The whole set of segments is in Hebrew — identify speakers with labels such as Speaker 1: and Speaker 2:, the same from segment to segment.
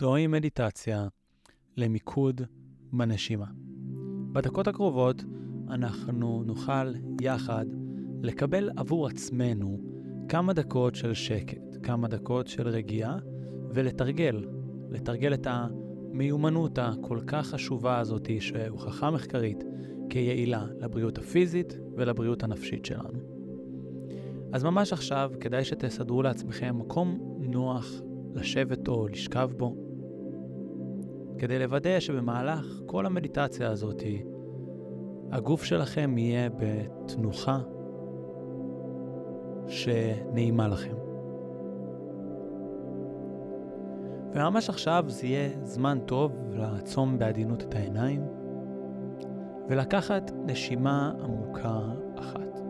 Speaker 1: זוהי מדיטציה למיקוד בנשימה. בדקות הקרובות אנחנו נוכל יחד לקבל עבור עצמנו כמה דקות של שקט, כמה דקות של רגיעה, ולתרגל, לתרגל את המיומנות הכל כך חשובה הזאת שהוכחה מחקרית כיעילה לבריאות הפיזית ולבריאות הנפשית שלנו. אז ממש עכשיו כדאי שתסדרו לעצמכם מקום נוח לשבת או לשכב בו, כדי לוודא שבמהלך כל המדיטציה הזאת הגוף שלכם יהיה בתנוחה שנעימה לכם. וממש עכשיו זה יהיה זמן טוב לעצום בעדינות את העיניים ולקחת נשימה עמוקה אחת.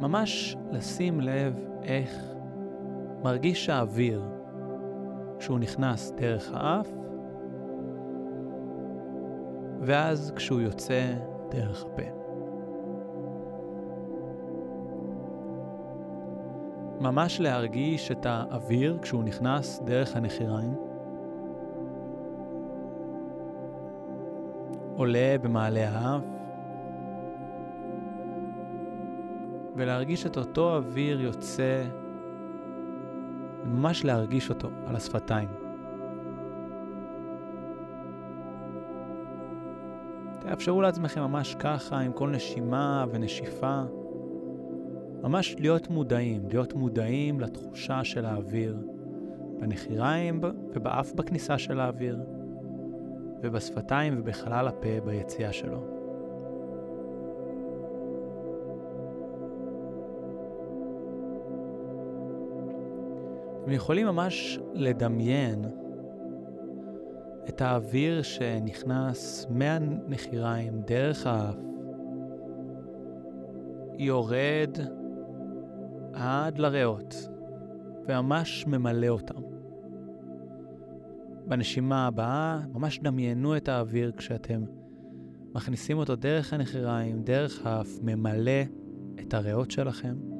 Speaker 1: ממש לשים לב איך מרגיש האוויר כשהוא נכנס דרך האף, ואז כשהוא יוצא דרך הפה. ממש להרגיש את האוויר כשהוא נכנס דרך הנחיריים. עולה במעלה האף, ולהרגיש את אותו אוויר יוצא, ממש להרגיש אותו על השפתיים. תאפשרו לעצמכם ממש ככה, עם כל נשימה ונשיפה. ממש להיות מודעים, להיות מודעים לתחושה של האוויר בנחיריים ובאף בכניסה של האוויר, ובשפתיים ובחלל הפה ביציאה שלו. אתם יכולים ממש לדמיין את האוויר שנכנס מהנחיריים דרך האף, יורד עד לריאות, וממש ממלא אותם. בנשימה הבאה, ממש דמיינו את האוויר כשאתם מכניסים אותו דרך הנחיריים, דרך האף, ממלא את הריאות שלכם.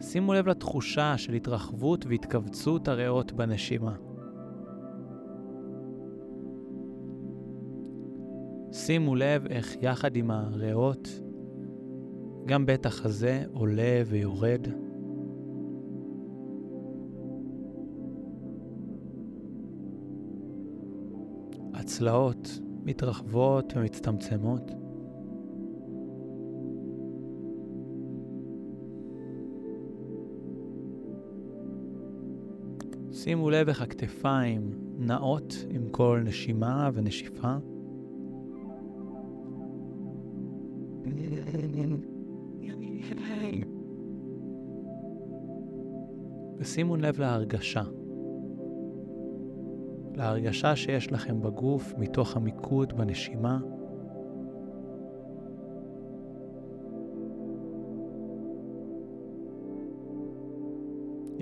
Speaker 1: שימו לב לתחושה של התרחבות והתכווצות הריאות בנשימה. שימו לב איך יחד עם הריאות גם בית החזה עולה ויורד. הצלעות מתרחבות ומצטמצמות. שימו לב איך הכתפיים נעות עם כל נשימה ונשיפה. ושימו לב להרגשה. להרגשה שיש לכם בגוף מתוך המיקוד בנשימה.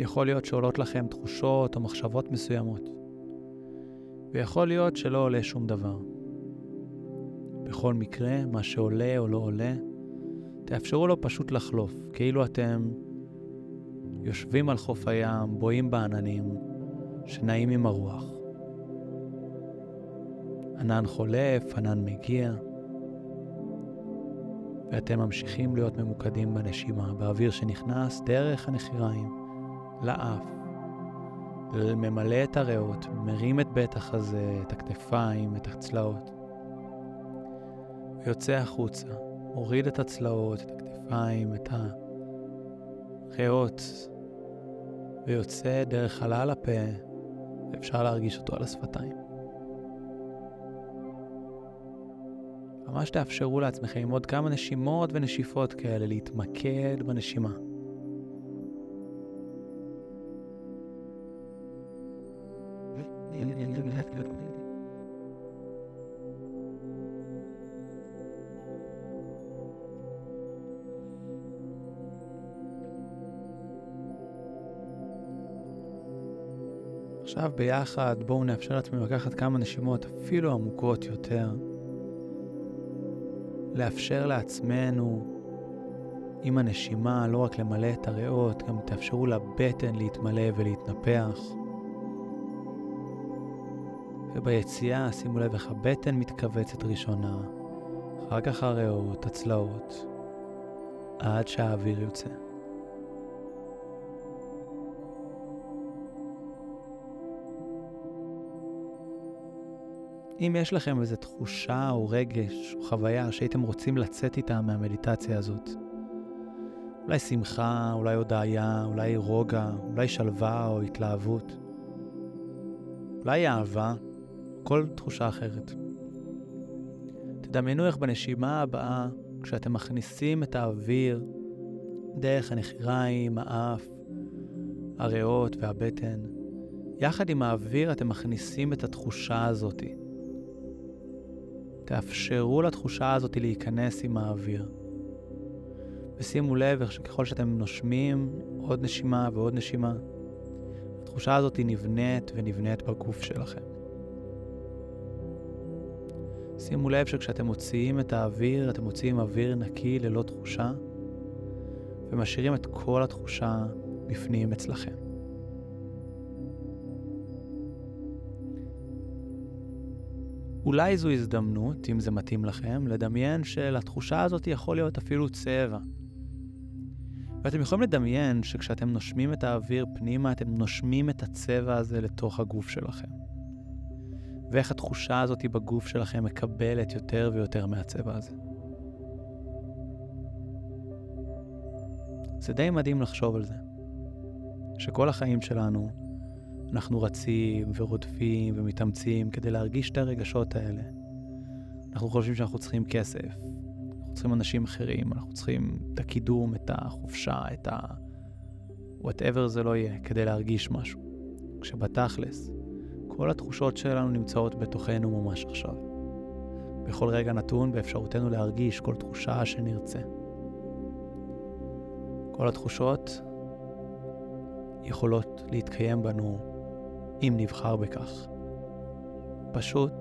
Speaker 1: יכול להיות שעולות לכם תחושות או מחשבות מסוימות, ויכול להיות שלא עולה שום דבר. בכל מקרה, מה שעולה או לא עולה, תאפשרו לו פשוט לחלוף, כאילו אתם יושבים על חוף הים, בואים בעננים, שנעים עם הרוח. ענן חולף, ענן מגיע, ואתם ממשיכים להיות ממוקדים בנשימה, באוויר שנכנס דרך הנחיריים לאף, ממלא את הריאות, מרים את בית החזה, את הכתפיים, את הצלעות, ויוצא החוצה, מוריד את הצלעות, את הכתפיים, את הריאות, ויוצא דרך חלל הפה, ואפשר להרגיש אותו על השפתיים. ממש תאפשרו לעצמכם עם עוד כמה נשימות ונשיפות כאלה להתמקד בנשימה. עכשיו ביחד בואו נאפשר לעצמנו לקחת כמה נשימות אפילו עמוקות יותר. לאפשר לעצמנו עם הנשימה לא רק למלא את הריאות, גם תאפשרו לבטן להתמלא ולהתנפח. וביציאה שימו לב איך הבטן מתכווצת ראשונה, אחר כך הריאות, הצלעות, עד שהאוויר יוצא. אם יש לכם איזו תחושה או רגש או חוויה שהייתם רוצים לצאת איתה מהמדיטציה הזאת, אולי שמחה, אולי הודיה, אולי רוגע, אולי שלווה או התלהבות, אולי אהבה, כל תחושה אחרת. תדמיינו איך בנשימה הבאה, כשאתם מכניסים את האוויר דרך הנחיריים, האף, הריאות והבטן, יחד עם האוויר אתם מכניסים את התחושה הזאתי. תאפשרו לתחושה הזאת להיכנס עם האוויר. ושימו לב איך שככל שאתם נושמים עוד נשימה ועוד נשימה, התחושה הזאת נבנית ונבנית בגוף שלכם. שימו לב שכשאתם מוציאים את האוויר, אתם מוציאים אוויר נקי ללא תחושה, ומשאירים את כל התחושה בפנים אצלכם. אולי זו הזדמנות, אם זה מתאים לכם, לדמיין שלתחושה הזאת יכול להיות אפילו צבע. ואתם יכולים לדמיין שכשאתם נושמים את האוויר פנימה, אתם נושמים את הצבע הזה לתוך הגוף שלכם. ואיך התחושה הזאת בגוף שלכם מקבלת יותר ויותר מהצבע הזה. זה די מדהים לחשוב על זה. שכל החיים שלנו אנחנו רצים ורודפים ומתאמצים כדי להרגיש את הרגשות האלה. אנחנו חושבים שאנחנו צריכים כסף, אנחנו צריכים אנשים אחרים, אנחנו צריכים את הקידום, את החופשה, את ה... whatever זה לא יהיה, כדי להרגיש משהו. כשבתכלס, כל התחושות שלנו נמצאות בתוכנו ממש עכשיו. בכל רגע נתון באפשרותנו להרגיש כל תחושה שנרצה. כל התחושות יכולות להתקיים בנו אם נבחר בכך. פשוט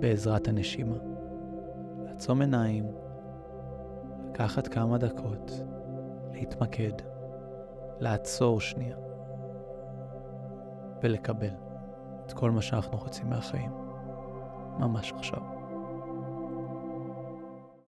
Speaker 1: בעזרת הנשימה. לעצום עיניים, לקחת כמה דקות, להתמקד, לעצור שנייה ולקבל את כל מה שאנחנו רוצים מהחיים, ממש עכשיו.